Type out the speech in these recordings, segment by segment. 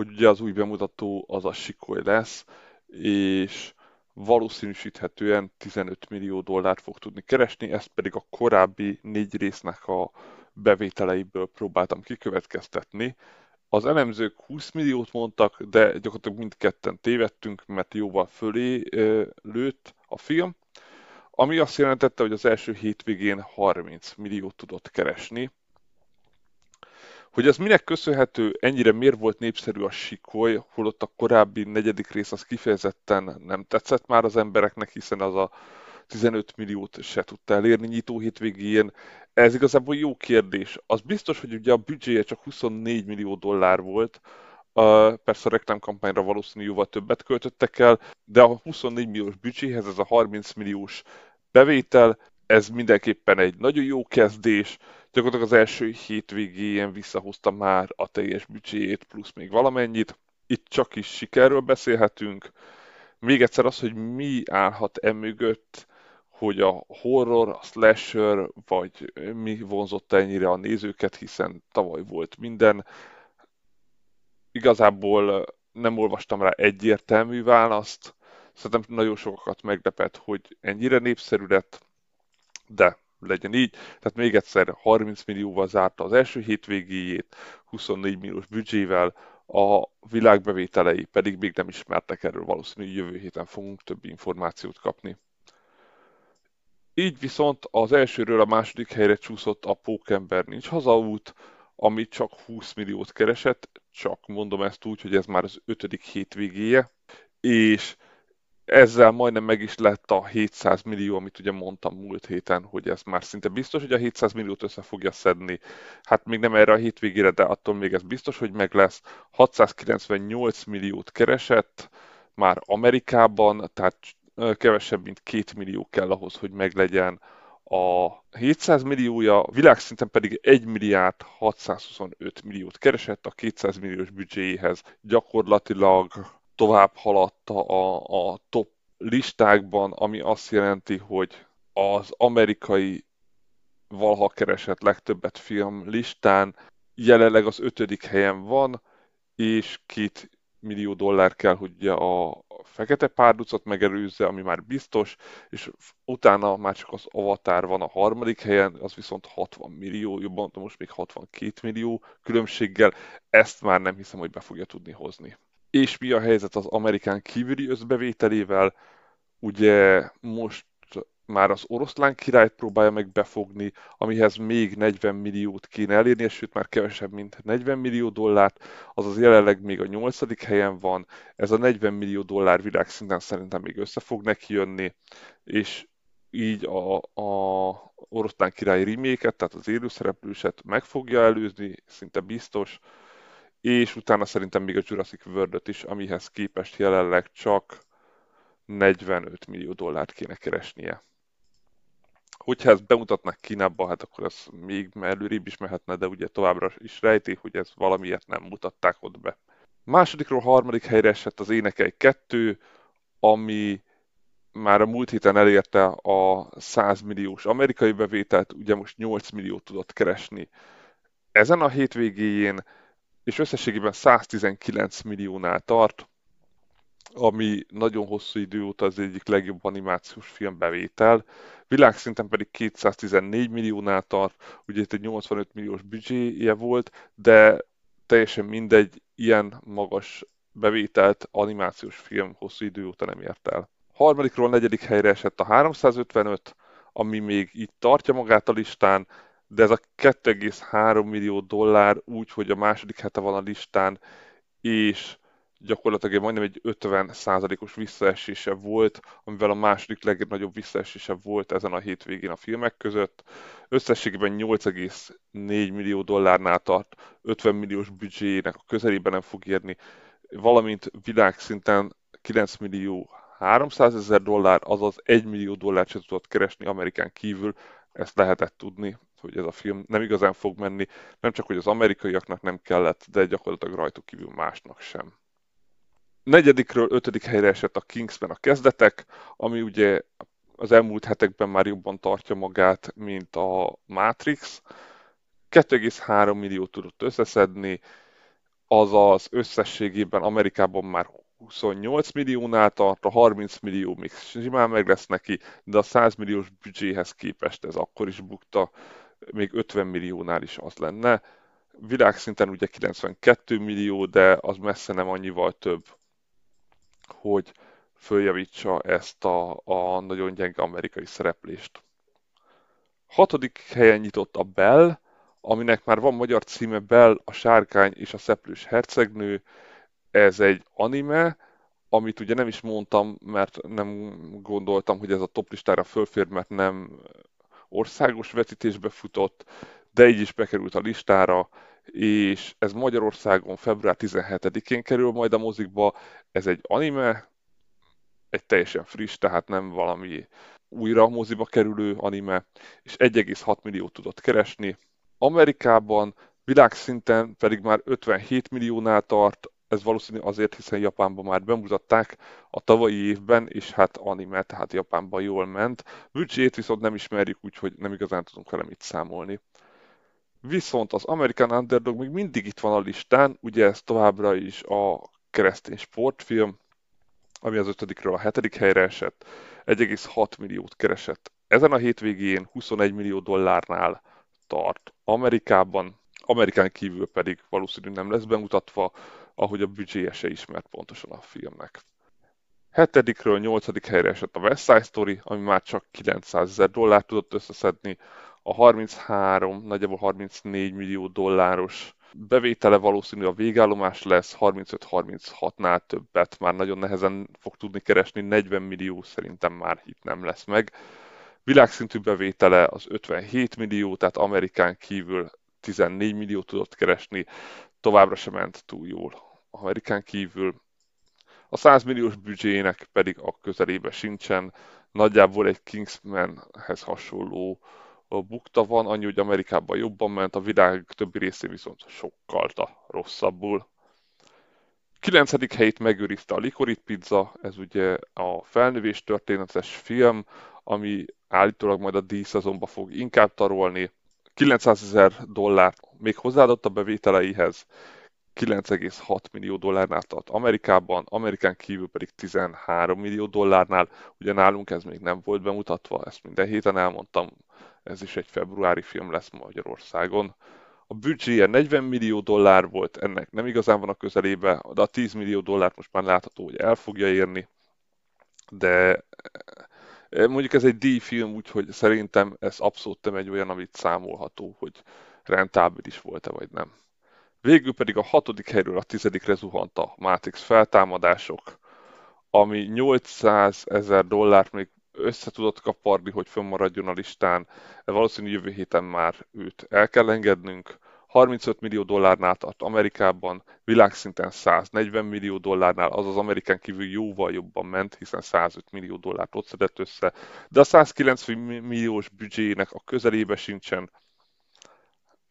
hogy ugye az új bemutató az a Sikoly lesz, és valószínűsíthetően 15 millió dollárt fog tudni keresni, ezt pedig a korábbi négy résznek a bevételeiből próbáltam kikövetkeztetni. Az elemzők 20 milliót mondtak, de gyakorlatilag mindketten tévedtünk, mert jóval fölé lőtt a film, ami azt jelentette, hogy az első hétvégén 30 milliót tudott keresni, hogy ez minek köszönhető, ennyire miért volt népszerű a sikoly, holott a korábbi negyedik rész az kifejezetten nem tetszett már az embereknek, hiszen az a 15 milliót se tudta elérni nyitó hétvégén. Ez igazából jó kérdés. Az biztos, hogy ugye a büdzséje csak 24 millió dollár volt, Uh, persze a reklámkampányra valószínűleg jóval többet költöttek el, de a 24 milliós büdzséhez ez a 30 milliós bevétel, ez mindenképpen egy nagyon jó kezdés, gyakorlatilag az első hétvégén visszahozta már a teljes büdzséjét, plusz még valamennyit. Itt csak is sikerről beszélhetünk. Még egyszer az, hogy mi állhat emögött, hogy a horror, a slasher, vagy mi vonzott ennyire a nézőket, hiszen tavaly volt minden. Igazából nem olvastam rá egyértelmű választ. Szerintem nagyon sokakat meglepett, hogy ennyire népszerű lett, de legyen így. Tehát még egyszer 30 millióval zárta az első hétvégéjét, 24 milliós büdzsével, a világbevételei pedig még nem ismertek erről, valószínűleg jövő héten fogunk több információt kapni. Így viszont az elsőről a második helyre csúszott a Pókember Nincs Hazaút, ami csak 20 milliót keresett, csak mondom ezt úgy, hogy ez már az ötödik hétvégéje, és ezzel majdnem meg is lett a 700 millió, amit ugye mondtam múlt héten, hogy ez már szinte biztos, hogy a 700 milliót össze fogja szedni. Hát még nem erre a hétvégére, de attól még ez biztos, hogy meg lesz. 698 milliót keresett már Amerikában, tehát kevesebb, mint 2 millió kell ahhoz, hogy meglegyen a 700 milliója, világszinten pedig 1 milliárd 625 milliót keresett a 200 milliós büdzséjéhez. Gyakorlatilag tovább haladta a, a top listákban, ami azt jelenti, hogy az amerikai valaha keresett legtöbbet film listán jelenleg az ötödik helyen van, és két millió dollár kell, hogy a fekete párducot megelőzze, ami már biztos, és utána már csak az Avatar van a harmadik helyen, az viszont 60 millió, jobban most még 62 millió különbséggel, ezt már nem hiszem, hogy be fogja tudni hozni és mi a helyzet az Amerikán kívüli összbevételével. Ugye most már az oroszlán királyt próbálja meg befogni, amihez még 40 milliót kéne elérni, és sőt már kevesebb, mint 40 millió dollárt, azaz jelenleg még a nyolcadik helyen van. Ez a 40 millió dollár világszinten szerintem még össze fog neki jönni, és így a, a oroszlán király reméket, tehát az élőszereplőset meg fogja előzni, szinte biztos, és utána szerintem még a Jurassic world is, amihez képest jelenleg csak 45 millió dollárt kéne keresnie. Hogyha ezt bemutatnak Kínába, hát akkor ez még előrébb is mehetne, de ugye továbbra is rejti, hogy ez valamiért nem mutatták ott be. Másodikról harmadik helyre esett az Énekei 2, ami már a múlt héten elérte a 100 milliós amerikai bevételt, ugye most 8 milliót tudott keresni. Ezen a hétvégéjén és összességében 119 milliónál tart, ami nagyon hosszú idő óta az egyik legjobb animációs film bevétel. Világszinten pedig 214 milliónál tart, ugye itt egy 85 milliós büdzséje volt, de teljesen mindegy, ilyen magas bevételt animációs film hosszú idő óta nem ért el. Harmadikról negyedik helyre esett a 355, ami még itt tartja magát a listán, de ez a 2,3 millió dollár úgy, hogy a második hete van a listán, és gyakorlatilag majdnem egy 50 os visszaesése volt, amivel a második legnagyobb visszaesése volt ezen a hétvégén a filmek között. Összességében 8,4 millió dollárnál tart, 50 milliós büdzséjének a közelében nem fog érni, valamint világszinten 9 millió 300 ezer dollár, azaz 1 millió dollárt se tudott keresni Amerikán kívül, ezt lehetett tudni, hogy ez a film nem igazán fog menni, nem csak, hogy az amerikaiaknak nem kellett, de gyakorlatilag rajtuk kívül másnak sem. Negyedikről ötödik helyre esett a Kingsman a kezdetek, ami ugye az elmúlt hetekben már jobban tartja magát, mint a Matrix. 2,3 milliót tudott összeszedni, azaz összességében Amerikában már 28 milliónál tart, a 30 millió még simán meg lesz neki, de a 100 milliós büdzséhez képest ez akkor is bukta, még 50 milliónál is az lenne. Világszinten ugye 92 millió, de az messze nem annyival több, hogy följavítsa ezt a, a nagyon gyenge amerikai szereplést. Hatodik helyen nyitott a Bell, aminek már van magyar címe Bell, a sárkány és a szeplős hercegnő. Ez egy anime, amit ugye nem is mondtam, mert nem gondoltam, hogy ez a top listára fölfér, mert nem országos vetítésbe futott, de így is bekerült a listára, és ez Magyarországon február 17-én kerül majd a mozikba. Ez egy anime, egy teljesen friss, tehát nem valami újra moziba kerülő anime, és 1,6 milliót tudott keresni. Amerikában világszinten pedig már 57 milliónál tart, ez valószínű azért, hiszen Japánban már bemutatták a tavalyi évben, és hát anime, tehát Japánban jól ment. Büdzsét viszont nem ismerjük, úgyhogy nem igazán tudunk vele mit számolni. Viszont az American Underdog még mindig itt van a listán, ugye ez továbbra is a keresztény sportfilm, ami az ötödikről a hetedik helyre esett, 1,6 milliót keresett. Ezen a hétvégén 21 millió dollárnál tart Amerikában, Amerikán kívül pedig valószínűleg nem lesz bemutatva, ahogy a büdzséje se ismert pontosan a filmnek. Hetedikről nyolcadik helyre esett a West Side Story, ami már csak 900 ezer dollárt tudott összeszedni, a 33, nagyjából 34 millió dolláros bevétele valószínű a végállomás lesz, 35-36-nál többet már nagyon nehezen fog tudni keresni, 40 millió szerintem már itt nem lesz meg. Világszintű bevétele az 57 millió, tehát Amerikán kívül 14 millió tudott keresni, továbbra sem ment túl jól Amerikán kívül. A 100 milliós büdzsének pedig a közelébe sincsen, nagyjából egy Kingsmanhez hasonló bukta van, annyi, hogy Amerikában jobban ment, a világ többi részén viszont sokkal rosszabbul. 9. helyét megőrizte a Likorit Pizza, ez ugye a felnövés történetes film, ami állítólag majd a díjszezonba fog inkább tarolni. 900 ezer dollárt még hozzáadott a bevételeihez, 9,6 millió dollárnál tart Amerikában, Amerikán kívül pedig 13 millió dollárnál, ugye nálunk ez még nem volt bemutatva, ezt minden héten elmondtam, ez is egy februári film lesz Magyarországon. A büdzséje 40 millió dollár volt, ennek nem igazán van a közelébe, de a 10 millió dollárt most már látható, hogy el fogja érni, de mondjuk ez egy díjfilm, úgyhogy szerintem ez abszolút nem egy olyan, amit számolható, hogy rentábilis volt-e vagy nem. Végül pedig a hatodik helyről a tizedikre zuhant a Matrix feltámadások, ami 800 ezer dollárt még össze tudott kaparni, hogy fönnmaradjon a listán. Valószínű jövő héten már őt el kell engednünk. 35 millió dollárnál tart Amerikában, világszinten 140 millió dollárnál, azaz Amerikán kívül jóval jobban ment, hiszen 105 millió dollárt ott szedett össze, de a 190 milliós büdzséjének a közelébe sincsen,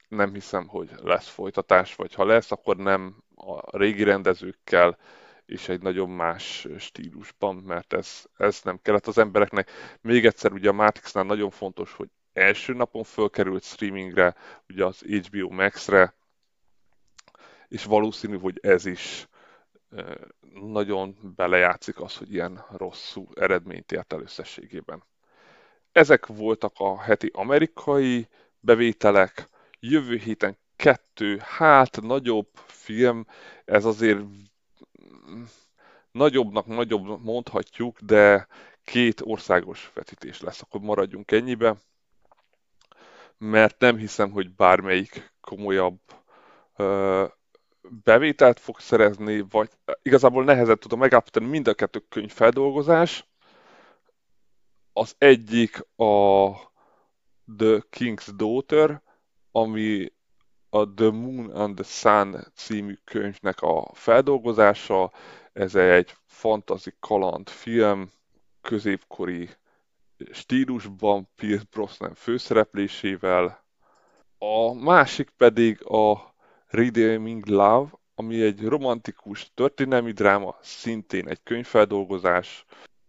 nem hiszem, hogy lesz folytatás, vagy ha lesz, akkor nem a régi rendezőkkel, és egy nagyon más stílusban, mert ez, ez nem kellett az embereknek. Még egyszer, ugye a Matrixnál nagyon fontos, hogy első napon fölkerült streamingre, ugye az HBO Max-re, és valószínű, hogy ez is nagyon belejátszik az, hogy ilyen rosszú eredményt ért el összességében. Ezek voltak a heti amerikai bevételek, jövő héten kettő, hát nagyobb film, ez azért nagyobbnak nagyobb mondhatjuk, de két országos vetítés lesz, akkor maradjunk ennyibe, mert nem hiszem, hogy bármelyik komolyabb ö, bevételt fog szerezni, vagy igazából nehezen tudom megállapítani mind a kettő könyvfeldolgozás. Az egyik a The King's Daughter, ami a The Moon and the Sun című könyvnek a feldolgozása. Ez egy fantasy kaland film, középkori stílusban Pierce Brosnan főszereplésével. A másik pedig a Redeeming Love, ami egy romantikus történelmi dráma, szintén egy könyvfeldolgozás,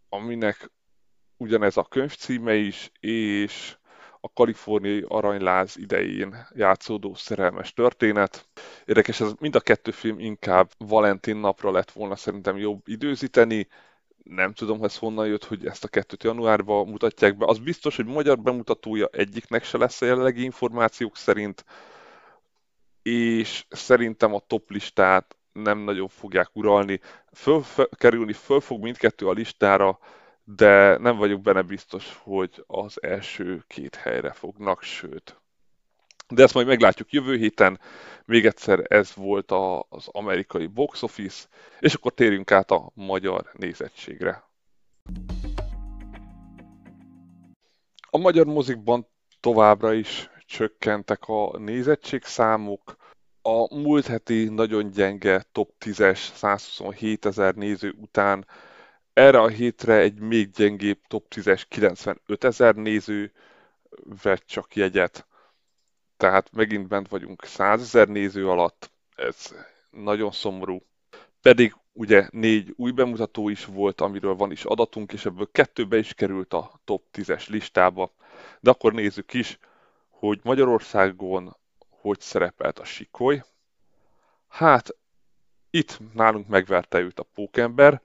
aminek ugyanez a könyvcíme is, és a kaliforniai aranyláz idején játszódó szerelmes történet. Érdekes, ez mind a kettő film inkább Valentin napra lett volna szerintem jobb időzíteni. Nem tudom, hogy ez honnan jött, hogy ezt a kettőt januárban mutatják be. Az biztos, hogy magyar bemutatója egyiknek se lesz a jelenlegi információk szerint, és szerintem a top listát nem nagyon fogják uralni. Föl, föl, kerülni föl fog mindkettő a listára, de nem vagyok benne biztos, hogy az első két helyre fognak, sőt. De ezt majd meglátjuk jövő héten. Még egyszer ez volt a, az amerikai box office, és akkor térjünk át a magyar nézettségre. A magyar mozikban továbbra is csökkentek a nézettségszámok. A múlt heti nagyon gyenge top 10-es 127 ezer néző után erre a hétre egy még gyengébb top 10-es 95 ezer néző vett csak jegyet. Tehát megint bent vagyunk 100 ezer néző alatt, ez nagyon szomorú. Pedig ugye négy új bemutató is volt, amiről van is adatunk, és ebből kettőbe is került a top 10-es listába. De akkor nézzük is, hogy Magyarországon hogy szerepelt a Sikoly. Hát, itt nálunk megverte őt a Pókember,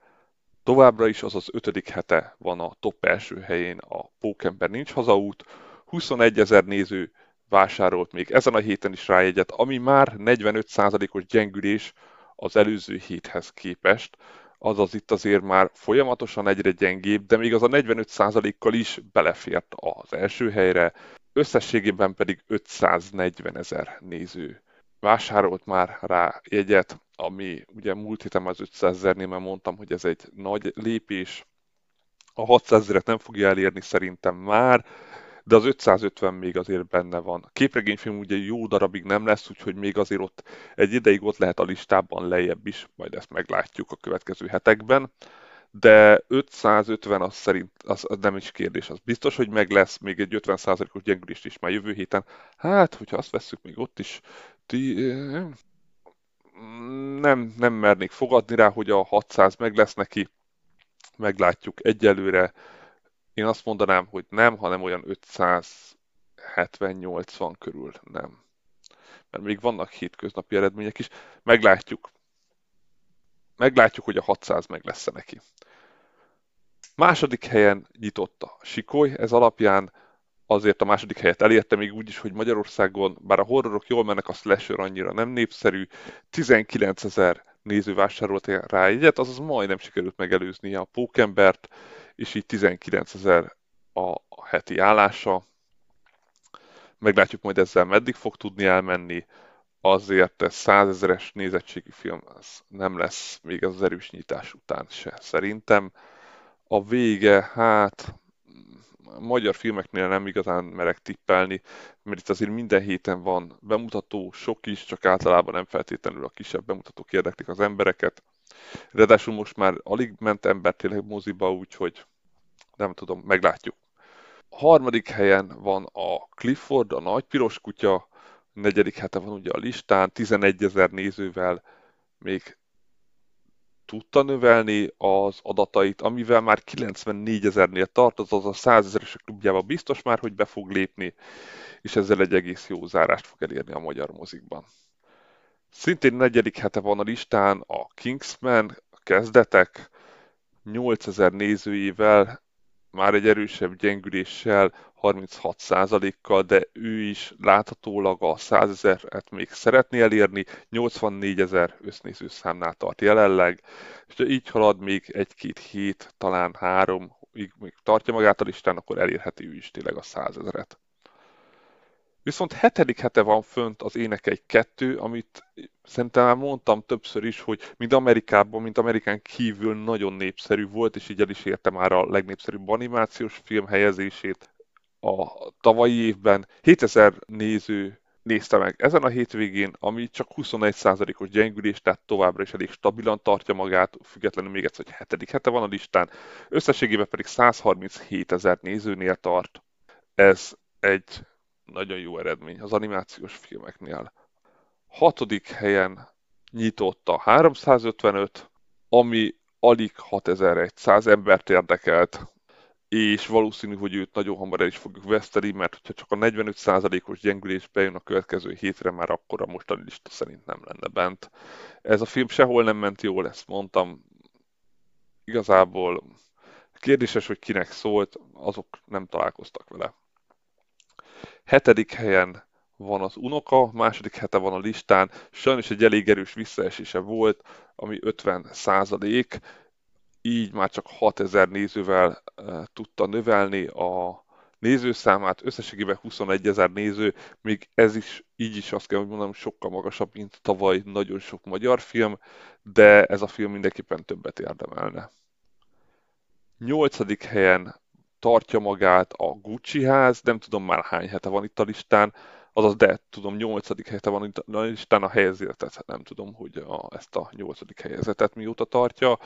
Továbbra is az az ötödik hete van a top első helyén a Pókember Nincs Hazaút. 21 ezer néző vásárolt még ezen a héten is rájegyet, ami már 45%-os gyengülés az előző héthez képest, azaz itt azért már folyamatosan egyre gyengébb, de még az a 45%-kal is belefért az első helyre, összességében pedig 540 ezer néző vásárolt már rá jegyet, ami ugye múlt héten az 500 ezernél már mondtam, hogy ez egy nagy lépés. A 600 ezeret nem fogja elérni szerintem már, de az 550 még azért benne van. A képregényfilm ugye jó darabig nem lesz, úgyhogy még azért ott egy ideig ott lehet a listában lejjebb is, majd ezt meglátjuk a következő hetekben. De 550 az szerint az, az nem is kérdés, az biztos, hogy meg lesz még egy 50%-os gyengülést is már jövő héten. Hát, hogyha azt veszük, még ott is ti, nem, nem mernék fogadni rá, hogy a 600 meg lesz neki. Meglátjuk egyelőre. Én azt mondanám, hogy nem, hanem olyan 570-80 körül nem. Mert még vannak hétköznapi eredmények is. Meglátjuk. Meglátjuk, hogy a 600 meg lesz neki. Második helyen nyitott a Sikoly, ez alapján azért a második helyet elérte, még úgy is, hogy Magyarországon, bár a horrorok jól mennek, a slasher annyira nem népszerű, 19 ezer néző vásárolt rá egyet, azaz majdnem sikerült megelőzni a Pókembert, és így 19 ezer a heti állása. Meglátjuk majd ezzel meddig fog tudni elmenni, azért ez 100 ezeres nézettségi film az nem lesz még az erős nyitás után se szerintem. A vége, hát magyar filmeknél nem igazán merek tippelni, mert itt azért minden héten van bemutató, sok is, csak általában nem feltétlenül a kisebb bemutatók érdeklik az embereket. Ráadásul most már alig ment ember tényleg moziba, úgyhogy nem tudom, meglátjuk. A harmadik helyen van a Clifford, a nagy piros kutya, negyedik hete van ugye a listán, 11 ezer nézővel még tudta növelni az adatait, amivel már 94 ezernél tart, azaz a 100 ezeresek klubjába biztos már, hogy be fog lépni, és ezzel egy egész jó zárást fog elérni a magyar mozikban. Szintén negyedik hete van a listán a Kingsman, a kezdetek, 8000 nézőjével már egy erősebb gyengüléssel, 36%-kal, de ő is láthatólag a 100 ezeret még szeretné elérni, 84 ezer össznéző számnál tart jelenleg, és így halad még egy-két hét, talán három, még tartja magát a listán, akkor elérheti ő is tényleg a 100 ezeret. Viszont hetedik hete van fönt az Énekelj 2, amit szerintem már mondtam többször is, hogy mind Amerikában, mind Amerikán kívül nagyon népszerű volt, és így el is érte már a legnépszerűbb animációs film helyezését a tavalyi évben. 7000 néző nézte meg ezen a hétvégén, ami csak 21%-os gyengülés, tehát továbbra is elég stabilan tartja magát, függetlenül még egyszer, hogy hetedik hete van a listán, összességében pedig 137 ezer nézőnél tart. Ez egy nagyon jó eredmény az animációs filmeknél. Hatodik helyen nyitott a 355, ami alig 6100 embert érdekelt, és valószínű, hogy őt nagyon hamar el is fogjuk veszteni, mert hogyha csak a 45%-os gyengülés bejön a következő hétre, már akkor a mostani lista szerint nem lenne bent. Ez a film sehol nem ment jól, ezt mondtam. Igazából kérdéses, hogy kinek szólt, azok nem találkoztak vele. Hetedik helyen van az unoka, második hete van a listán, sajnos egy elég erős visszaesése volt, ami 50 százalék, így már csak 6000 nézővel e, tudta növelni a nézőszámát, összességében 21 ezer néző, még ez is, így is azt kell, hogy mondanom, sokkal magasabb, mint tavaly nagyon sok magyar film, de ez a film mindenképpen többet érdemelne. Nyolcadik helyen tartja magát a Gucci ház, nem tudom már hány hete van itt a listán, azaz de tudom, nyolcadik hete van itt a listán a helyezetet, nem tudom, hogy a, ezt a nyolcadik helyezetet mióta tartja,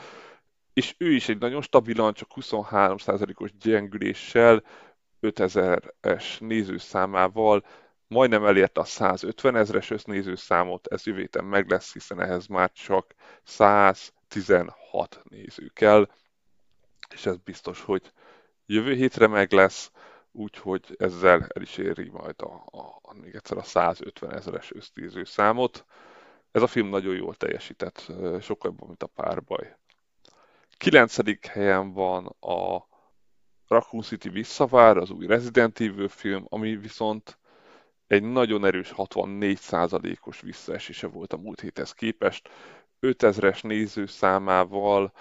és ő is egy nagyon stabilan, csak 23%-os gyengüléssel, 5000-es nézőszámával majdnem elérte a 150 ezres össznézőszámot, ez jövő héten meg lesz, hiszen ehhez már csak 116 néző kell, és ez biztos, hogy jövő hétre meg lesz, úgyhogy ezzel el is éri majd a, a, a még egyszer a 150 ezeres ösztíző számot. Ez a film nagyon jól teljesített, sokkal jobban, mint a párbaj. Kilencedik helyen van a Raccoon City visszavár, az új Resident Evil film, ami viszont egy nagyon erős 64%-os visszaesése volt a múlt héthez képest. 5000-es nézőszámával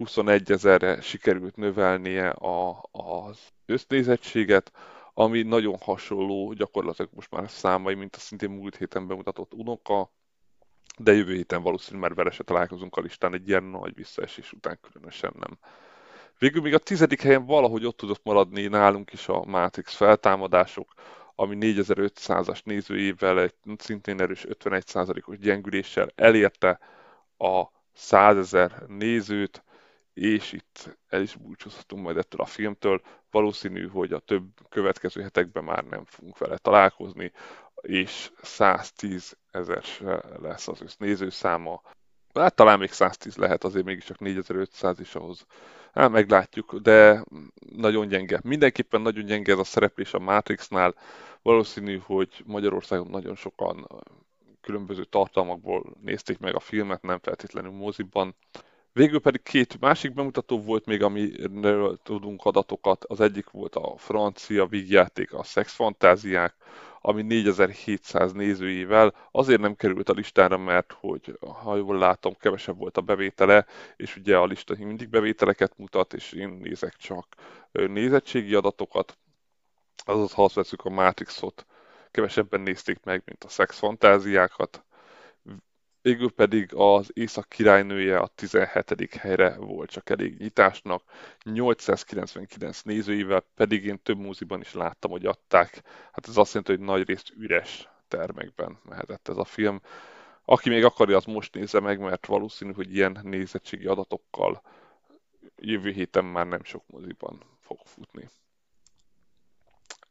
21 ezerre sikerült növelnie a, az össznézettséget, ami nagyon hasonló gyakorlatilag most már számai, mint a szintén múlt héten bemutatott unoka, de jövő héten valószínűleg már vele találkozunk a listán egy ilyen nagy visszaesés után különösen nem. Végül még a tizedik helyen valahogy ott tudott maradni nálunk is a Matrix feltámadások, ami 4500-as nézőjével egy szintén erős 51%-os gyengüléssel elérte a 100 ezer nézőt, és itt el is búcsúzhatunk majd ettől a filmtől. Valószínű, hogy a több következő hetekben már nem fogunk vele találkozni, és 110 ezer lesz az össz nézőszáma. Hát talán még 110 lehet, azért mégiscsak 4500 is ahhoz. Hát meglátjuk, de nagyon gyenge. Mindenképpen nagyon gyenge ez a szereplés a Matrixnál. Valószínű, hogy Magyarországon nagyon sokan különböző tartalmakból nézték meg a filmet, nem feltétlenül moziban. Végül pedig két másik bemutató volt még, amiről tudunk adatokat. Az egyik volt a francia vígjáték, a Sex Fantáziák, ami 4700 nézőivel azért nem került a listára, mert hogy, ha jól látom, kevesebb volt a bevétele, és ugye a lista mindig bevételeket mutat, és én nézek csak nézettségi adatokat, azaz ha azt veszük a Matrixot, kevesebben nézték meg, mint a Sex Fantáziákat, Végül pedig az Észak királynője a 17. helyre volt csak elég nyitásnak, 899 nézőivel, pedig én több múziban is láttam, hogy adták. Hát ez azt jelenti, hogy nagy részt üres termekben mehetett ez a film. Aki még akarja, az most nézze meg, mert valószínű, hogy ilyen nézettségi adatokkal jövő héten már nem sok moziban fog futni.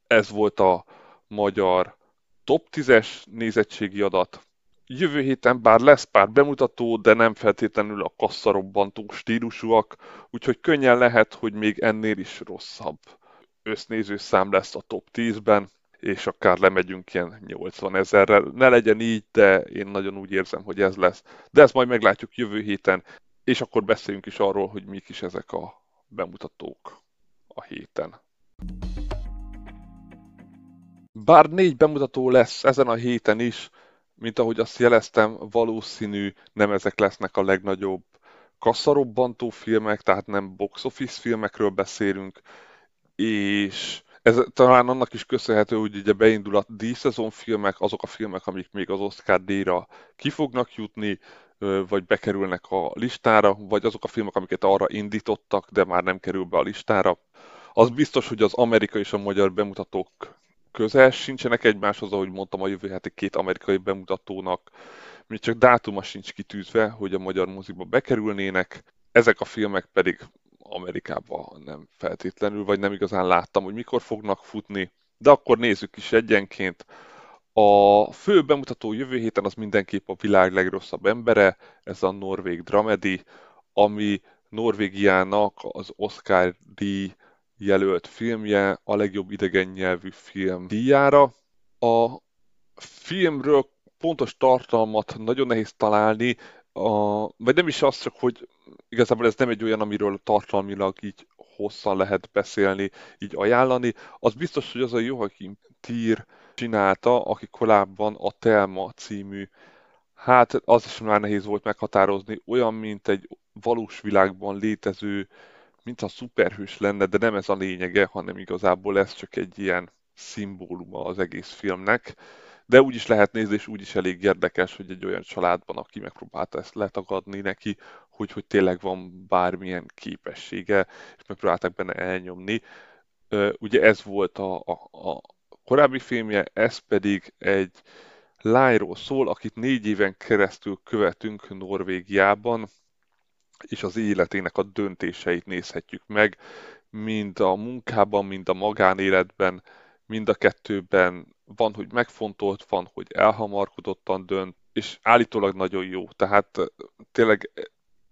Ez volt a magyar top 10-es nézettségi adat jövő héten bár lesz pár bemutató, de nem feltétlenül a kasszarobbantó stílusúak, úgyhogy könnyen lehet, hogy még ennél is rosszabb össznéző szám lesz a top 10-ben, és akár lemegyünk ilyen 80 ezerrel. Ne legyen így, de én nagyon úgy érzem, hogy ez lesz. De ezt majd meglátjuk jövő héten, és akkor beszéljünk is arról, hogy mik is ezek a bemutatók a héten. Bár négy bemutató lesz ezen a héten is, mint ahogy azt jeleztem, valószínű nem ezek lesznek a legnagyobb kaszarobbantó filmek, tehát nem box office filmekről beszélünk, és ez talán annak is köszönhető, hogy ugye beindul a díjszezon filmek, azok a filmek, amik még az Oscar díjra ki fognak jutni, vagy bekerülnek a listára, vagy azok a filmek, amiket arra indítottak, de már nem kerül be a listára. Az biztos, hogy az amerikai és a magyar bemutatók közel sincsenek egymáshoz, ahogy mondtam a jövő heti két amerikai bemutatónak, még csak dátuma sincs kitűzve, hogy a magyar moziba bekerülnének, ezek a filmek pedig Amerikában nem feltétlenül, vagy nem igazán láttam, hogy mikor fognak futni, de akkor nézzük is egyenként. A fő bemutató jövő héten az mindenképp a világ legrosszabb embere, ez a norvég dramedi, ami Norvégiának az Oscar díj jelölt filmje a legjobb idegen nyelvű film díjára. A filmről pontos tartalmat nagyon nehéz találni, a, vagy nem is az csak, hogy igazából ez nem egy olyan, amiről tartalmilag így hosszan lehet beszélni, így ajánlani. Az biztos, hogy az a Joachim Tír csinálta, aki korábban a Telma című, hát az is már nehéz volt meghatározni, olyan, mint egy valós világban létező, mint a szuperhős lenne, de nem ez a lényege, hanem igazából ez csak egy ilyen szimbóluma az egész filmnek de úgy is lehet nézni, és úgy is elég érdekes, hogy egy olyan családban, aki megpróbálta ezt letagadni neki, hogy, hogy tényleg van bármilyen képessége, és megpróbálták benne elnyomni. Ugye ez volt a, a, a korábbi filmje, ez pedig egy lányról szól, akit négy éven keresztül követünk Norvégiában, és az életének a döntéseit nézhetjük meg, mind a munkában, mind a magánéletben, mind a kettőben van, hogy megfontolt, van, hogy elhamarkodottan dönt, és állítólag nagyon jó. Tehát tényleg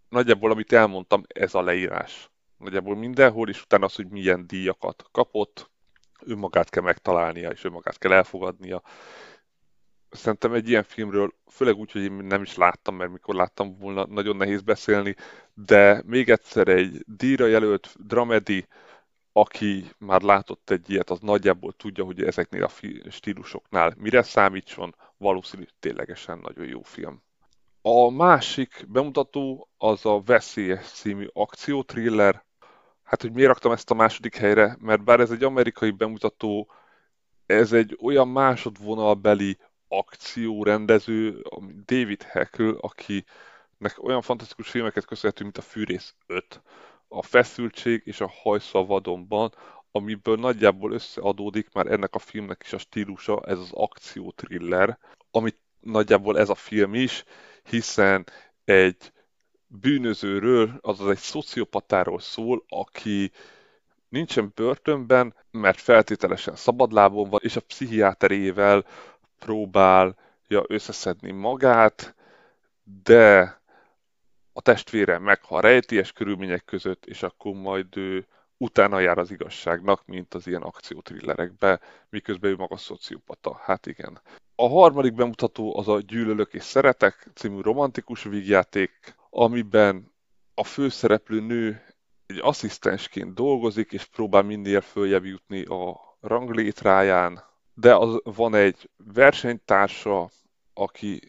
nagyjából, amit elmondtam, ez a leírás. Nagyjából mindenhol, és utána az, hogy milyen díjakat kapott, önmagát kell megtalálnia, és önmagát kell elfogadnia. Szerintem egy ilyen filmről, főleg úgy, hogy én nem is láttam, mert mikor láttam volna, nagyon nehéz beszélni, de még egyszer egy díjra jelölt dramedi, aki már látott egy ilyet, az nagyjából tudja, hogy ezeknél a stílusoknál mire számítson, valószínű ténylegesen nagyon jó film. A másik bemutató az a Veszélyes című akciótriller. Hát, hogy miért raktam ezt a második helyre? Mert bár ez egy amerikai bemutató, ez egy olyan másodvonalbeli akciórendező, David Heckle, akinek olyan fantasztikus filmeket köszönhetünk, mint a Fűrész 5, a feszültség és a hajszal vadonban, amiből nagyjából összeadódik már ennek a filmnek is a stílusa, ez az akciótriller, amit nagyjából ez a film is, hiszen egy bűnözőről, azaz egy szociopatáról szól, aki nincsen börtönben, mert feltételesen szabadlábon van, és a pszichiáterével próbálja összeszedni magát, de a testvére meghal rejtélyes körülmények között, és akkor majd ő utána jár az igazságnak, mint az ilyen akciótrillerekbe, miközben ő maga szociopata. Hát igen. A harmadik bemutató az a Gyűlölök és Szeretek című romantikus vígjáték, amiben a főszereplő nő egy asszisztensként dolgozik, és próbál minél följebb jutni a ranglétráján, de az van egy versenytársa, aki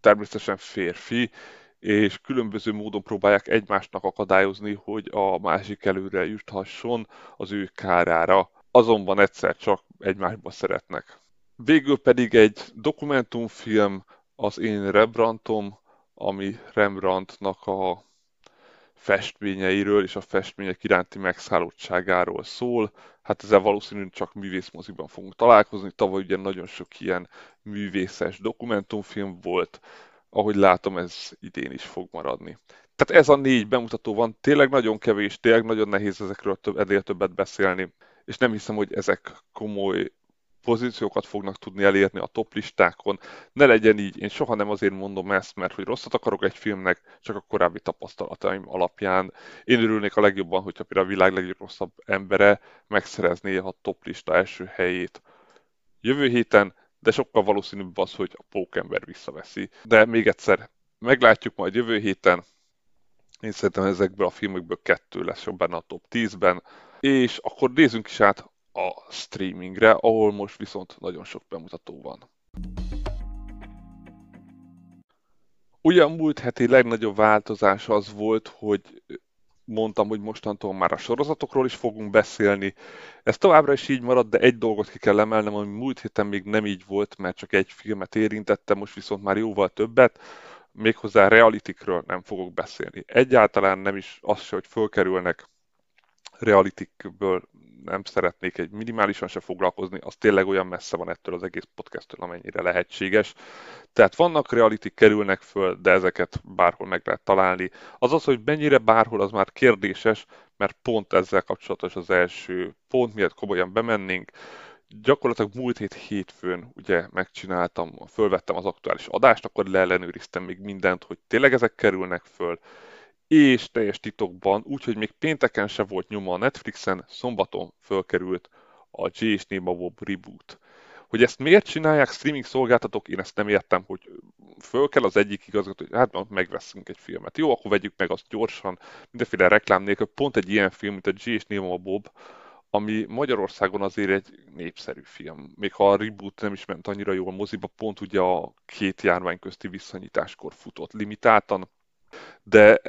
természetesen férfi, és különböző módon próbálják egymásnak akadályozni, hogy a másik előre juthasson az ő kárára. Azonban egyszer csak egymásba szeretnek. Végül pedig egy dokumentumfilm az én Rembrandtom, ami Rembrandtnak a festményeiről és a festmények iránti megszállottságáról szól. Hát ezzel valószínűleg csak művészmoziban fogunk találkozni. Tavaly ugye nagyon sok ilyen művészes dokumentumfilm volt, ahogy látom, ez idén is fog maradni. Tehát ez a négy bemutató van, tényleg nagyon kevés, tényleg nagyon nehéz ezekről több, ennél többet beszélni, és nem hiszem, hogy ezek komoly pozíciókat fognak tudni elérni a top listákon. Ne legyen így, én soha nem azért mondom ezt, mert hogy rosszat akarok egy filmnek, csak a korábbi tapasztalataim alapján. Én örülnék a legjobban, hogyha például a világ legrosszabb embere megszerezné a top lista első helyét. Jövő héten de sokkal valószínűbb az, hogy a pókember visszaveszi. De még egyszer, meglátjuk majd jövő héten. Én szerintem ezekből a filmekből kettő lesz jobb benne a top 10-ben, És akkor nézzünk is át a streamingre, ahol most viszont nagyon sok bemutató van. Ugye a múlt heti legnagyobb változás az volt, hogy mondtam, hogy mostantól már a sorozatokról is fogunk beszélni. Ez továbbra is így marad, de egy dolgot ki kell emelnem, ami múlt héten még nem így volt, mert csak egy filmet érintette, most viszont már jóval többet. Méghozzá realitikről nem fogok beszélni. Egyáltalán nem is az se, hogy fölkerülnek realitikből nem szeretnék egy minimálisan se foglalkozni, az tényleg olyan messze van ettől az egész podcasttől, amennyire lehetséges. Tehát vannak realitik kerülnek föl, de ezeket bárhol meg lehet találni. Az az, hogy mennyire bárhol, az már kérdéses, mert pont ezzel kapcsolatos az első pont, miatt komolyan bemennénk. Gyakorlatilag múlt hét hétfőn ugye megcsináltam, fölvettem az aktuális adást, akkor leellenőriztem még mindent, hogy tényleg ezek kerülnek föl, és teljes titokban, úgyhogy még pénteken se volt nyoma a Netflixen, szombaton fölkerült a J és Néma Bob reboot. Hogy ezt miért csinálják streaming szolgáltatók, én ezt nem értem, hogy föl kell az egyik igazgató, hogy hát megveszünk egy filmet. Jó, akkor vegyük meg azt gyorsan, mindenféle reklám nélkül. Pont egy ilyen film, mint a J és Néma Bob, ami Magyarországon azért egy népszerű film. Még ha a reboot nem is ment annyira jól moziba, pont ugye a két járvány közti visszanyitáskor futott limitáltan, de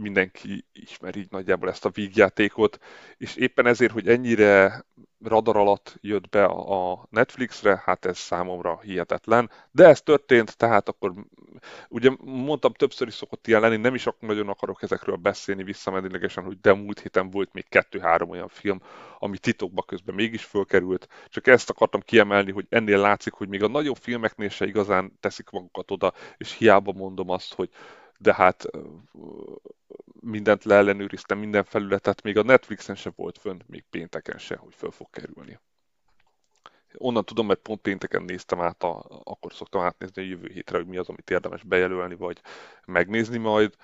mindenki ismeri így nagyjából ezt a vígjátékot, és éppen ezért, hogy ennyire radar alatt jött be a Netflixre, hát ez számomra hihetetlen. De ez történt, tehát akkor ugye mondtam, többször is szokott ilyen lenni, nem is nagyon akarok ezekről beszélni visszamenőlegesen, hogy de múlt héten volt még kettő-három olyan film, ami titokba közben mégis fölkerült. Csak ezt akartam kiemelni, hogy ennél látszik, hogy még a nagyobb filmeknél se igazán teszik magukat oda, és hiába mondom azt, hogy de hát mindent leellenőriztem, minden felületet, még a Netflixen se volt fönn, még pénteken se, hogy föl fog kerülni. Onnan tudom, mert pont pénteken néztem át, a, akkor szoktam átnézni a jövő hétre, hogy mi az, amit érdemes bejelölni, vagy megnézni majd.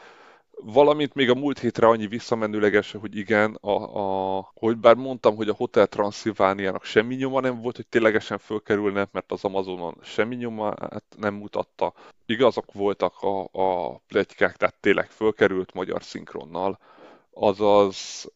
Valamint még a múlt hétre annyi visszamenőleges, hogy igen, a, a, hogy bár mondtam, hogy a Hotel Transylvániának semmi nyoma nem volt, hogy ténylegesen fölkerülne, mert az Amazonon semmi nyoma nem mutatta. Igazak voltak a, a pletykák, tehát tényleg fölkerült magyar szinkronnal. Azaz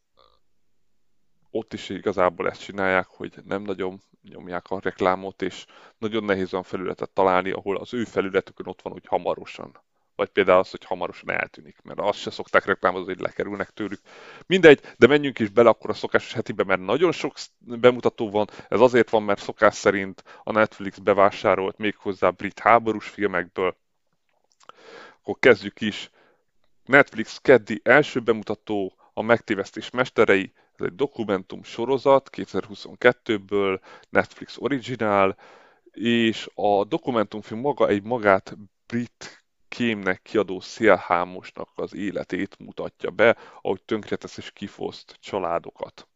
ott is igazából ezt csinálják, hogy nem nagyon nyomják a reklámot, és nagyon nehéz olyan felületet találni, ahol az ő felületükön ott van, hogy hamarosan vagy például az, hogy hamarosan eltűnik, mert azt se szokták reklámozni, hogy lekerülnek tőlük. Mindegy, de menjünk is bele akkor a szokásos hetibe, mert nagyon sok bemutató van, ez azért van, mert szokás szerint a Netflix bevásárolt méghozzá brit háborús filmekből. Akkor kezdjük is. Netflix keddi első bemutató, a megtévesztés mesterei, ez egy dokumentum sorozat 2022-ből, Netflix originál, és a dokumentumfilm maga egy magát brit kémnek kiadó szélhámosnak az életét mutatja be, ahogy tönkretesz és kifoszt családokat.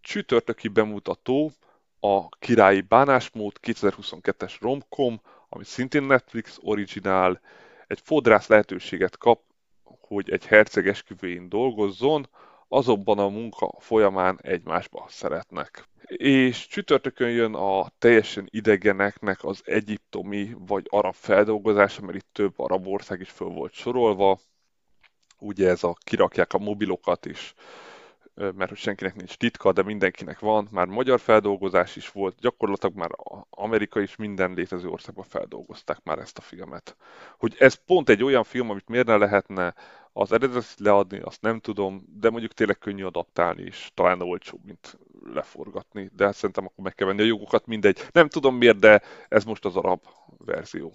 Csütörtöki bemutató a Királyi Bánásmód 2022-es romcom, ami szintén Netflix originál, egy fodrász lehetőséget kap, hogy egy herceg esküvőjén dolgozzon, azonban a munka folyamán egymásba szeretnek. És csütörtökön jön a teljesen idegeneknek az egyiptomi vagy arab feldolgozása, mert itt több arab ország is föl volt sorolva. Ugye ez a kirakják a mobilokat is, mert hogy senkinek nincs titka, de mindenkinek van. Már magyar feldolgozás is volt, gyakorlatilag már Amerika is minden létező országban feldolgozták már ezt a filmet. Hogy ez pont egy olyan film, amit miért ne lehetne az eredetit leadni, azt nem tudom, de mondjuk tényleg könnyű adaptálni, és talán olcsóbb, mint leforgatni. De hát szerintem akkor meg kell venni a jogokat, mindegy. Nem tudom miért, de ez most az arab verzió.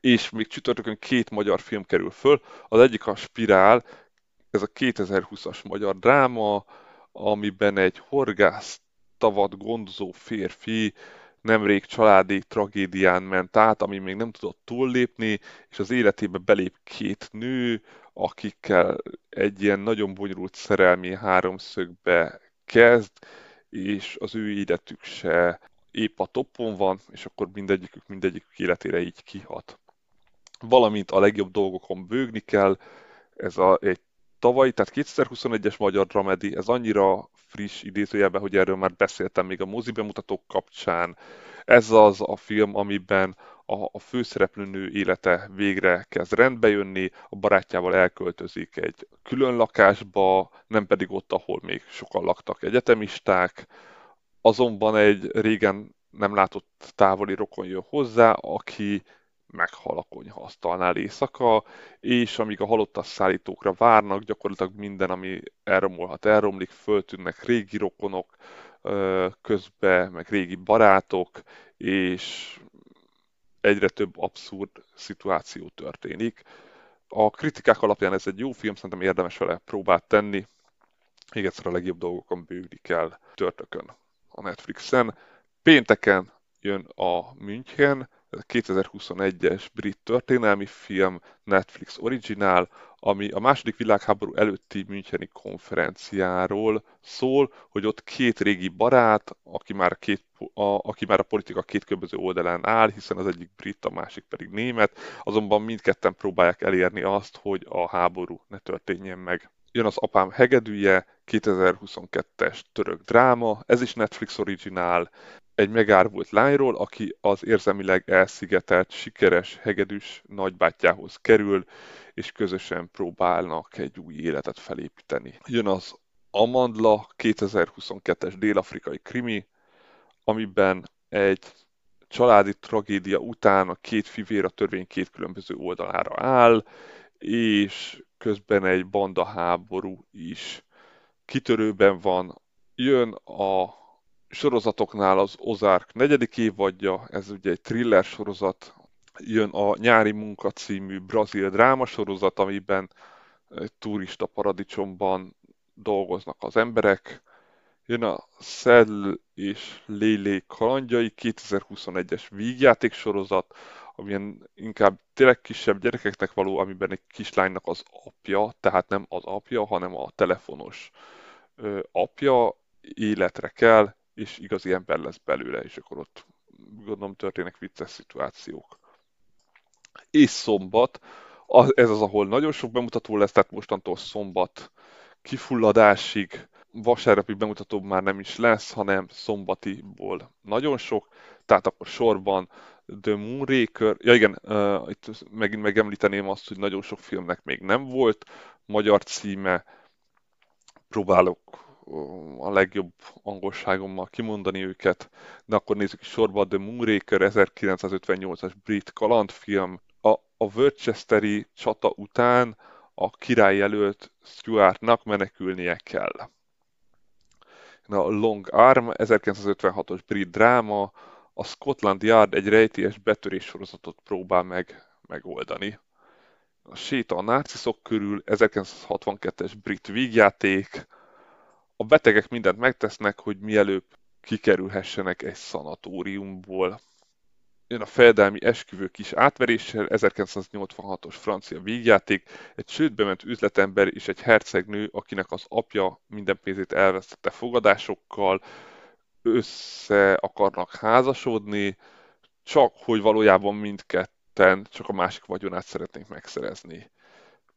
És még csütörtökön két magyar film kerül föl. Az egyik a Spirál, ez a 2020-as magyar dráma, amiben egy horgász tavat gondozó férfi nemrég családi tragédián ment át, ami még nem tudott túllépni, és az életébe belép két nő, akikkel egy ilyen nagyon bonyolult szerelmi háromszögbe kezd, és az ő életük se épp a toppon van, és akkor mindegyikük mindegyikük életére így kihat. Valamint a legjobb dolgokon bőgni kell, ez a, egy tavalyi, tehát 2021-es magyar dramedi, ez annyira friss idézőjelben, hogy erről már beszéltem még a mozi bemutatók kapcsán. Ez az a film, amiben a, a főszereplőnő élete végre kezd rendbe jönni, a barátjával elköltözik egy külön lakásba, nem pedig ott, ahol még sokan laktak egyetemisták, azonban egy régen nem látott távoli rokon jön hozzá, aki meghal a konyhaasztalnál éjszaka, és amíg a halottas szállítókra várnak, gyakorlatilag minden, ami elromolhat, elromlik, föltűnnek régi rokonok közbe, meg régi barátok, és egyre több abszurd szituáció történik. A kritikák alapján ez egy jó film, szerintem érdemes vele próbát tenni. Még egyszer a legjobb dolgokon bőglik el törtökön a Netflixen. Pénteken jön a München, 2021-es brit történelmi film, Netflix originál, ami a második világháború előtti Müncheni konferenciáról szól, hogy ott két régi barát, aki már, két, a, aki már a politika két különböző oldalán áll, hiszen az egyik brit, a másik pedig német, azonban mindketten próbálják elérni azt, hogy a háború ne történjen meg. Jön az apám hegedűje, 2022-es török dráma, ez is Netflix originál, egy megárvult lányról, aki az érzelmileg elszigetelt, sikeres, hegedűs nagybátyjához kerül, és közösen próbálnak egy új életet felépíteni. Jön az Amandla 2022-es dél-afrikai krimi, amiben egy családi tragédia után a két fivér a törvény két különböző oldalára áll, és közben egy banda háború is kitörőben van. Jön a sorozatoknál az Ozark negyedik évadja, ez ugye egy thriller sorozat, jön a Nyári Munka című brazil dráma sorozat, amiben turista paradicsomban dolgoznak az emberek, jön a Szell és Lélé kalandjai 2021-es vígjáték sorozat, amilyen inkább tényleg kisebb gyerekeknek való, amiben egy kislánynak az apja, tehát nem az apja, hanem a telefonos apja életre kell, és igazi ember lesz belőle, és akkor ott gondolom történnek vicces szituációk. És szombat, ez az, ahol nagyon sok bemutató lesz, tehát mostantól szombat kifulladásig, vasárnapi bemutató már nem is lesz, hanem szombatiból nagyon sok, tehát akkor sorban The Moonraker, ja igen, uh, itt megint megemlíteném azt, hogy nagyon sok filmnek még nem volt magyar címe, próbálok a legjobb angolságommal kimondani őket, de akkor nézzük sorba The Moonraker 1958-as brit kalandfilm. A, a Worcesteri csata után a király előtt Stuartnak menekülnie kell. A Long Arm 1956-os brit dráma, a Scotland Yard egy rejtélyes betörés sorozatot próbál meg megoldani. A séta a náciszok körül 1962-es brit vígjáték, a betegek mindent megtesznek, hogy mielőbb kikerülhessenek egy szanatóriumból. Jön a fejedelmi esküvő kis átveréssel, 1986-os francia vígjáték, egy sőtbe ment üzletember és egy hercegnő, akinek az apja minden pénzét elvesztette fogadásokkal, össze akarnak házasodni, csak hogy valójában mindketten csak a másik vagyonát szeretnénk megszerezni.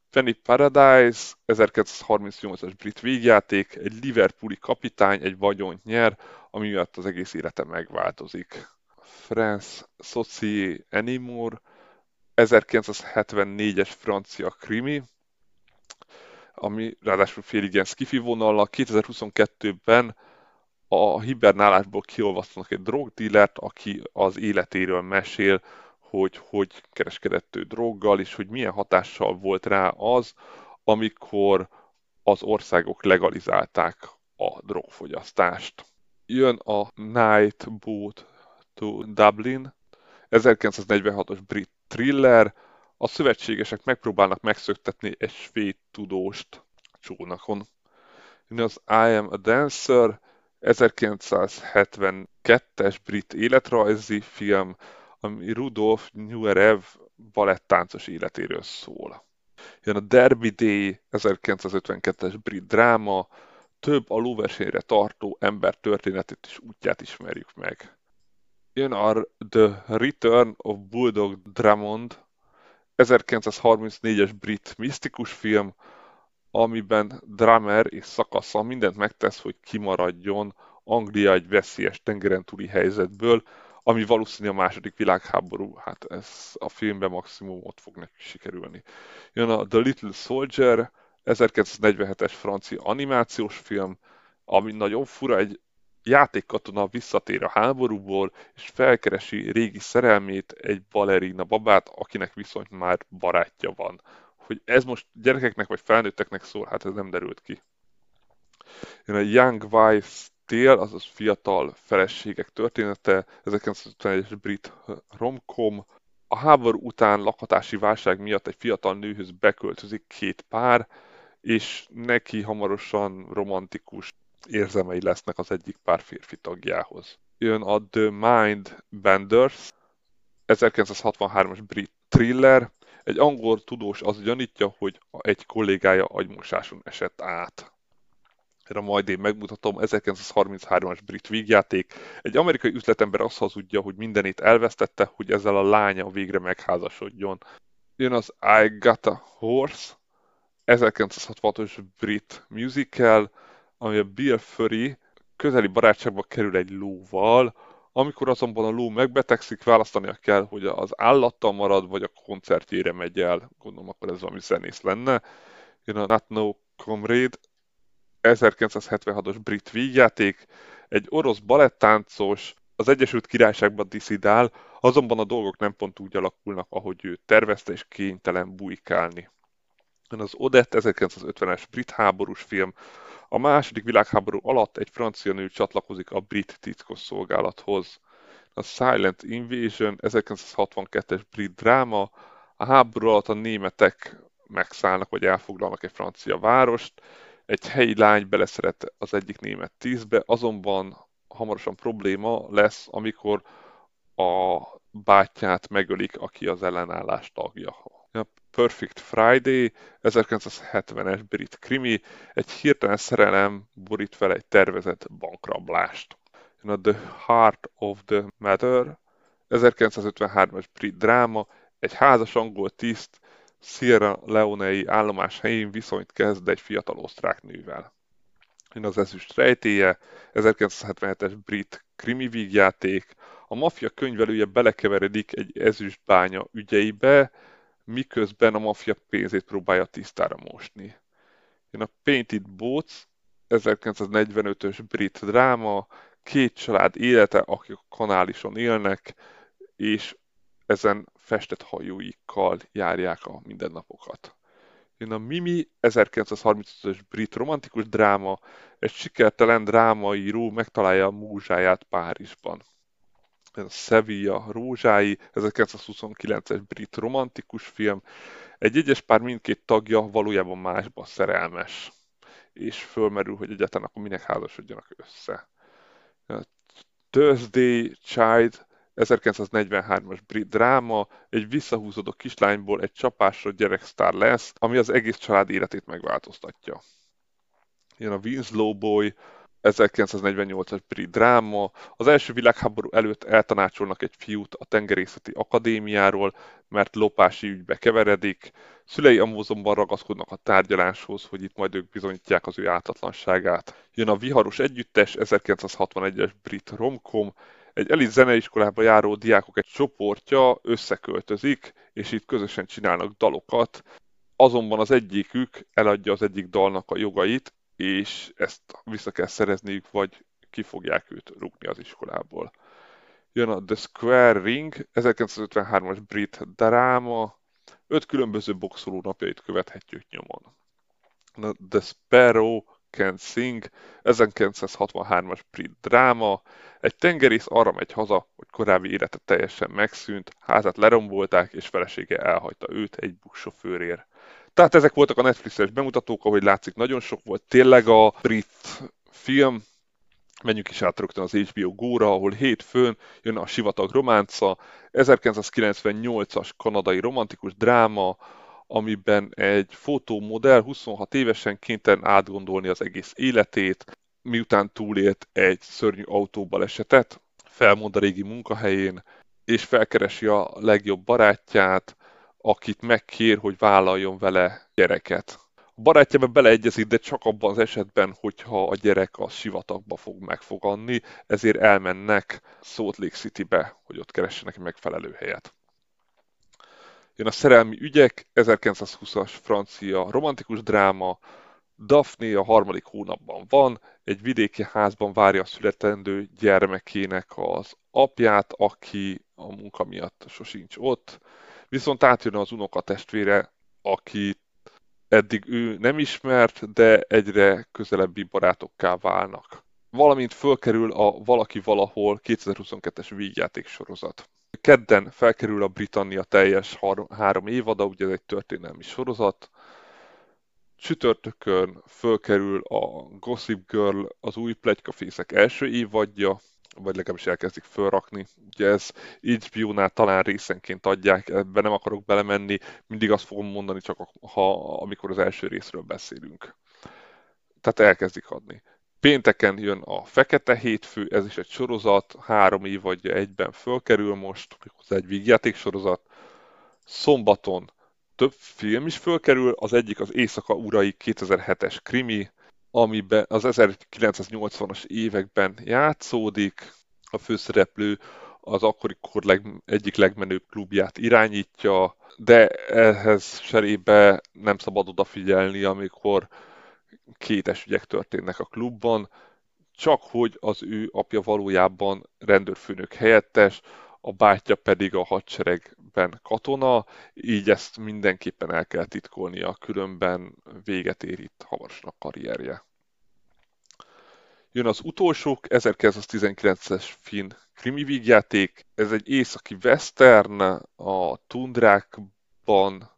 Penny Paradise, 1938-as brit végjáték, egy Liverpooli kapitány egy vagyont nyer, ami miatt az egész élete megváltozik. France Socié Anymore, 1974-es francia krimi, ami ráadásul félig ilyen skifi vonallal. 2022-ben a hibernálásból kiolvasztanak egy drogdílert, aki az életéről mesél, hogy hogy kereskedett ő droggal, és hogy milyen hatással volt rá az, amikor az országok legalizálták a drogfogyasztást. Jön a Night Boat to Dublin, 1946-os brit thriller, a szövetségesek megpróbálnak megszöktetni egy svéd tudóst csónakon. Jön az I Am a Dancer, 1972-es brit életrajzi film, ami Rudolf Nureyev balettáncos életéről szól. Jön a Derby Day 1952-es brit dráma, több a lóversenyre tartó ember történetét és útját ismerjük meg. Jön a The Return of Bulldog Drummond, 1934-es brit misztikus film, amiben Drummer és szakasza mindent megtesz, hogy kimaradjon Anglia egy veszélyes tengeren túli helyzetből, ami valószínű a második világháború, hát ez a filmben maximum ott fog neki sikerülni. Jön a The Little Soldier, 1947-es francia animációs film, ami nagyon fura, egy játékkatona visszatér a háborúból, és felkeresi régi szerelmét, egy balerina babát, akinek viszont már barátja van. Hogy ez most gyerekeknek vagy felnőtteknek szól, hát ez nem derült ki. Jön a Young Wives Tale, azaz fiatal feleségek története, 1951-es brit romcom. A háború után lakhatási válság miatt egy fiatal nőhöz beköltözik két pár, és neki hamarosan romantikus érzelmei lesznek az egyik pár férfi tagjához. Jön a The Mind Benders, 1963-as brit thriller. Egy angol tudós az gyanítja, hogy egy kollégája agymosáson esett át. Erre majd én megmutatom, 1933-as brit vígjáték. Egy amerikai üzletember azt hazudja, hogy mindenét elvesztette, hogy ezzel a lánya végre megházasodjon. Jön az I Got a Horse, 1966-os brit musical, ami a Bill Furry közeli barátságba kerül egy lóval, amikor azonban a ló megbetegszik, választania kell, hogy az állattal marad, vagy a koncertjére megy el. Gondolom, akkor ez valami zenész lenne. Jön a Not No Comrade, 1976-os brit vígjáték, egy orosz balettáncos, az Egyesült Királyságban diszidál, azonban a dolgok nem pont úgy alakulnak, ahogy ő tervezte, és kénytelen bujkálni. Az Odette 1950-es brit háborús film, a második világháború alatt egy francia nő csatlakozik a brit titkosszolgálathoz. A Silent Invasion 1962-es brit dráma, a háború alatt a németek megszállnak vagy elfoglalnak egy francia várost, egy helyi lány beleszeret az egyik német tízbe, azonban hamarosan probléma lesz, amikor a bátyját megölik, aki az ellenállás tagja. A Perfect Friday, 1970-es brit krimi, egy hirtelen szerelem borít fel egy tervezett bankrablást. A The Heart of the Matter, 1953-as brit dráma, egy házas angol tiszt Sierra Leonei állomás helyén viszonyt kezd egy fiatal osztrák nővel. Jön az ezüst rejtéje, 1977-es brit krimi vígjáték, a maffia könyvelője belekeveredik egy ezüstbánya ügyeibe, miközben a maffia pénzét próbálja tisztára mosni. Jön a Painted Boats, 1945-ös brit dráma, két család élete, akik a kanálison élnek, és ezen festett hajóikkal járják a mindennapokat. Jön a Mimi, 1935-ös brit romantikus dráma, egy sikertelen drámaíró megtalálja a múzsáját Párizsban. Sevilla rózsái, 1929-es brit romantikus film, egy egyes pár mindkét tagja valójában másban szerelmes, és fölmerül, hogy egyáltalán akkor minek házasodjanak össze. Thursday Child, 1943-as brit dráma, egy visszahúzódó kislányból egy csapásra gyereksztár lesz, ami az egész család életét megváltoztatja. Jön a Winslow Boy, 1948-as brit dráma. Az első világháború előtt eltanácsolnak egy fiút a tengerészeti akadémiáról, mert lopási ügybe keveredik. Szülei amúzomban ragaszkodnak a tárgyaláshoz, hogy itt majd ők bizonyítják az ő ártatlanságát. Jön a Viharos Együttes, 1961-es brit romcom, egy elit zeneiskolába járó diákok egy csoportja összeköltözik, és itt közösen csinálnak dalokat, azonban az egyikük eladja az egyik dalnak a jogait, és ezt vissza kell szerezniük, vagy ki fogják őt rúgni az iskolából. Jön a The Square Ring, 1953-as brit dráma, öt különböző boxoló napjait követhetjük nyomon. The Sparrow Can Sing, 1963-as brit dráma, egy tengerész arra megy haza, hogy korábbi élete teljesen megszűnt, házát lerombolták, és felesége elhagyta őt egy buszsofőrért. Tehát ezek voltak a Netflixes bemutatók, ahogy látszik, nagyon sok volt tényleg a brit film, menjünk is át rögtön az HBO Go-ra, ahol hétfőn jön a Sivatag románca, 1998-as kanadai romantikus dráma, amiben egy fotómodell 26 évesen kénytelen átgondolni az egész életét, miután túlélt egy szörnyű autóbalesetet, felmond a régi munkahelyén, és felkeresi a legjobb barátját, akit megkér, hogy vállaljon vele gyereket. A barátjában beleegyezik, de csak abban az esetben, hogyha a gyerek a sivatagba fog megfoganni, ezért elmennek Salt Lake City-be, hogy ott keressenek megfelelő helyet. Jön a szerelmi ügyek, 1920-as francia romantikus dráma, Daphne a harmadik hónapban van, egy vidéki házban várja a születendő gyermekének az apját, aki a munka miatt sosincs ott, viszont átjön az unokatestvére, aki eddig ő nem ismert, de egyre közelebbi barátokká válnak. Valamint fölkerül a Valaki Valahol 2022-es vígjáték sorozat. Kedden felkerül a Britannia teljes három évada, ugye ez egy történelmi sorozat, Csütörtökön fölkerül a Gossip Girl, az új plegykafészek első évadja, vagy legalábbis elkezdik fölrakni. Ugye ez HBO-nál talán részenként adják, ebben nem akarok belemenni, mindig azt fogom mondani csak ha, amikor az első részről beszélünk. Tehát elkezdik adni. Pénteken jön a Fekete Hétfő, ez is egy sorozat, három évadja egyben fölkerül most, méghozzá egy vígjáték sorozat. Szombaton több film is fölkerül, az egyik az Éjszaka Urai 2007-es krimi, amiben az 1980-as években játszódik, a főszereplő az akkori kor leg, egyik legmenőbb klubját irányítja, de ehhez serébe nem szabad odafigyelni, amikor kétes ügyek történnek a klubban, csak hogy az ő apja valójában rendőrfőnök helyettes, a bátyja pedig a hadseregben katona, így ezt mindenképpen el kell titkolnia, különben véget ér itt Havarosnak karrierje. Jön az utolsók, 1919-es finn krimi vígjáték. Ez egy északi western a tundrákban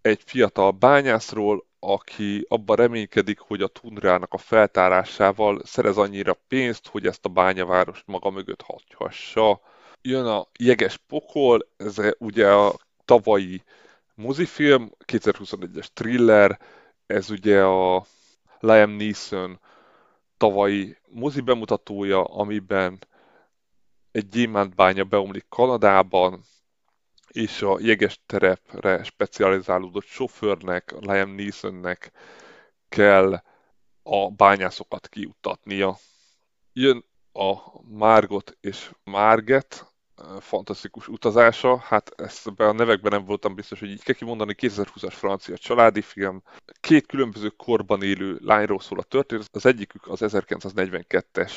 egy fiatal bányászról, aki abban reménykedik, hogy a tundrának a feltárásával szerez annyira pénzt, hogy ezt a bányavárost maga mögött hagyhassa. Jön a Jeges Pokol, ez ugye a tavalyi mozifilm, 2021-es thriller, ez ugye a Liam Neeson tavalyi mozi bemutatója, amiben egy gyémántbánya beomlik Kanadában, és a jeges terepre specializálódott sofőrnek, Liam Neesonnek kell a bányászokat kiutatnia. Jön a Margot és Marget, fantasztikus utazása. Hát ezt a nevekben nem voltam biztos, hogy így kell kimondani. 2020-as francia családi film. Két különböző korban élő lányról szól a történet. Az egyikük az 1942-es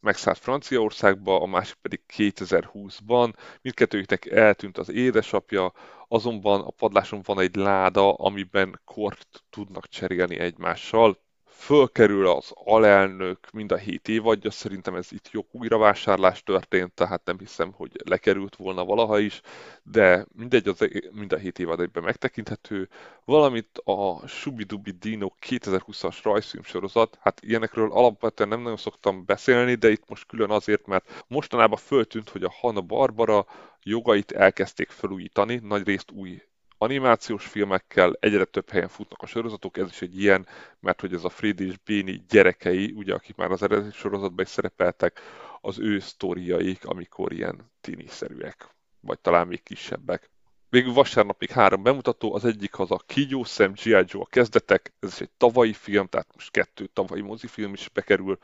megszállt Franciaországba, a másik pedig 2020-ban. Mindkettőjüknek eltűnt az édesapja, azonban a padláson van egy láda, amiben kort tudnak cserélni egymással fölkerül az alelnök mind a hét évadja, szerintem ez itt jó újravásárlás történt, tehát nem hiszem, hogy lekerült volna valaha is, de mindegy, az mind a hét évad egyben megtekinthető, valamint a Subidubi Dino 2020-as rajzfilm sorozat, hát ilyenekről alapvetően nem nagyon szoktam beszélni, de itt most külön azért, mert mostanában föltűnt, hogy a Hanna Barbara jogait elkezdték felújítani, nagyrészt új animációs filmekkel, egyre több helyen futnak a sorozatok, ez is egy ilyen, mert hogy ez a Fred és Béni gyerekei, ugye akik már az eredeti sorozatban is szerepeltek, az ő sztoriaik, amikor ilyen tiniszerűek, vagy talán még kisebbek. Végül vasárnapig három bemutató, az egyik az a Kígyó Szem, G.I. Joe a kezdetek, ez is egy tavalyi film, tehát most kettő tavalyi mozifilm is bekerül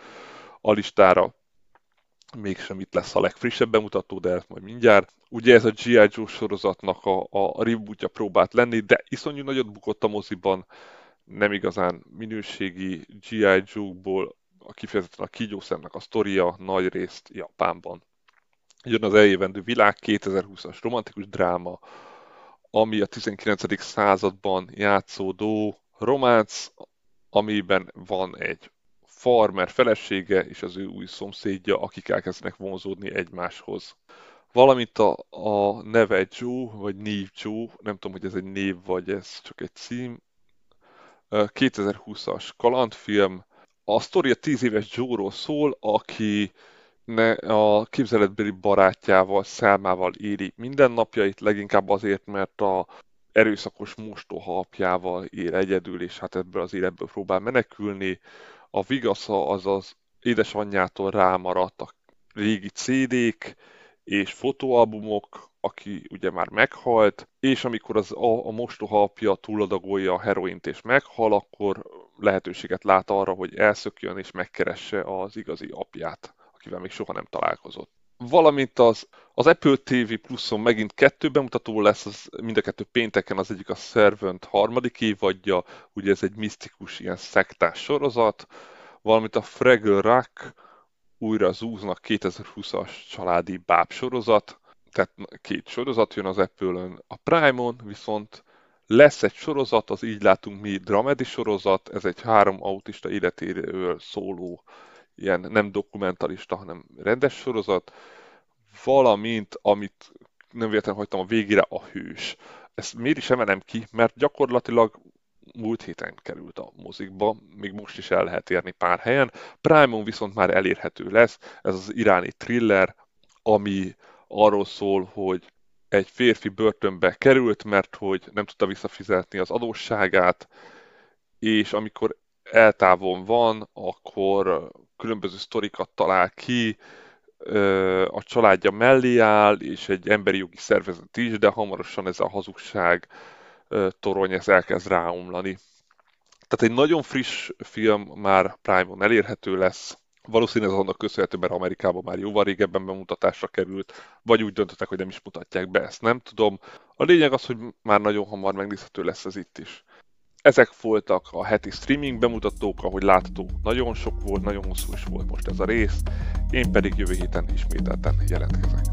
a listára mégsem itt lesz a legfrissebb bemutató, de majd mindjárt. Ugye ez a G.I. Joe sorozatnak a, a rebootja próbált lenni, de iszonyú nagyot bukott a moziban, nem igazán minőségi G.I. Joe-ból, a kifejezetten a kígyószemnek a sztoria nagy részt Japánban. Jön az eljövendő világ 2020-as romantikus dráma, ami a 19. században játszódó románc, amiben van egy farmer felesége és az ő új szomszédja, akik elkezdenek vonzódni egymáshoz. Valamint a, a neve Joe, vagy név Joe, nem tudom, hogy ez egy név, vagy ez csak egy cím. 2020-as kalandfilm. A sztoria 10 éves Joe-ról szól, aki ne, a képzeletbeli barátjával, Szelmával éli mindennapjait, leginkább azért, mert a erőszakos mostoha apjával él egyedül, és hát ebből az életből próbál menekülni a vigasza az az édesanyjától rámaradt a régi CD-k és fotóalbumok, aki ugye már meghalt, és amikor az a, a mostoha apja túladagolja a heroint és meghal, akkor lehetőséget lát arra, hogy elszökjön és megkeresse az igazi apját, akivel még soha nem találkozott. Valamint az, az Apple TV Pluson megint kettő bemutató lesz, az mind a kettő pénteken, az egyik a Servant harmadik évadja, ugye ez egy misztikus ilyen szektás sorozat, valamint a Fraggle Rock újra zúznak 2020-as családi báb sorozat, tehát két sorozat jön az Apple-ön. A Prime-on viszont lesz egy sorozat, az így látunk mi dramedi sorozat, ez egy három autista életéről szóló, ilyen nem dokumentalista, hanem rendes sorozat, valamint, amit nem véletlenül hagytam a végére, a hős. Ezt miért is emelem ki? Mert gyakorlatilag múlt héten került a mozikba, még most is el lehet érni pár helyen. Prime-on viszont már elérhető lesz, ez az iráni thriller, ami arról szól, hogy egy férfi börtönbe került, mert hogy nem tudta visszafizetni az adósságát, és amikor eltávon van, akkor különböző sztorikat talál ki, a családja mellé áll, és egy emberi jogi szervezet is, de hamarosan ez a hazugság torony ez elkezd ráomlani. Tehát egy nagyon friss film már Prime-on elérhető lesz, Valószínűleg ez annak köszönhető, mert Amerikában már jóval régebben bemutatásra került, vagy úgy döntöttek, hogy nem is mutatják be, ezt nem tudom. A lényeg az, hogy már nagyon hamar megnézhető lesz ez itt is. Ezek voltak a heti streaming bemutatók, ahogy látható, nagyon sok volt, nagyon hosszú is volt most ez a rész, én pedig jövő héten ismételten jelentkezek.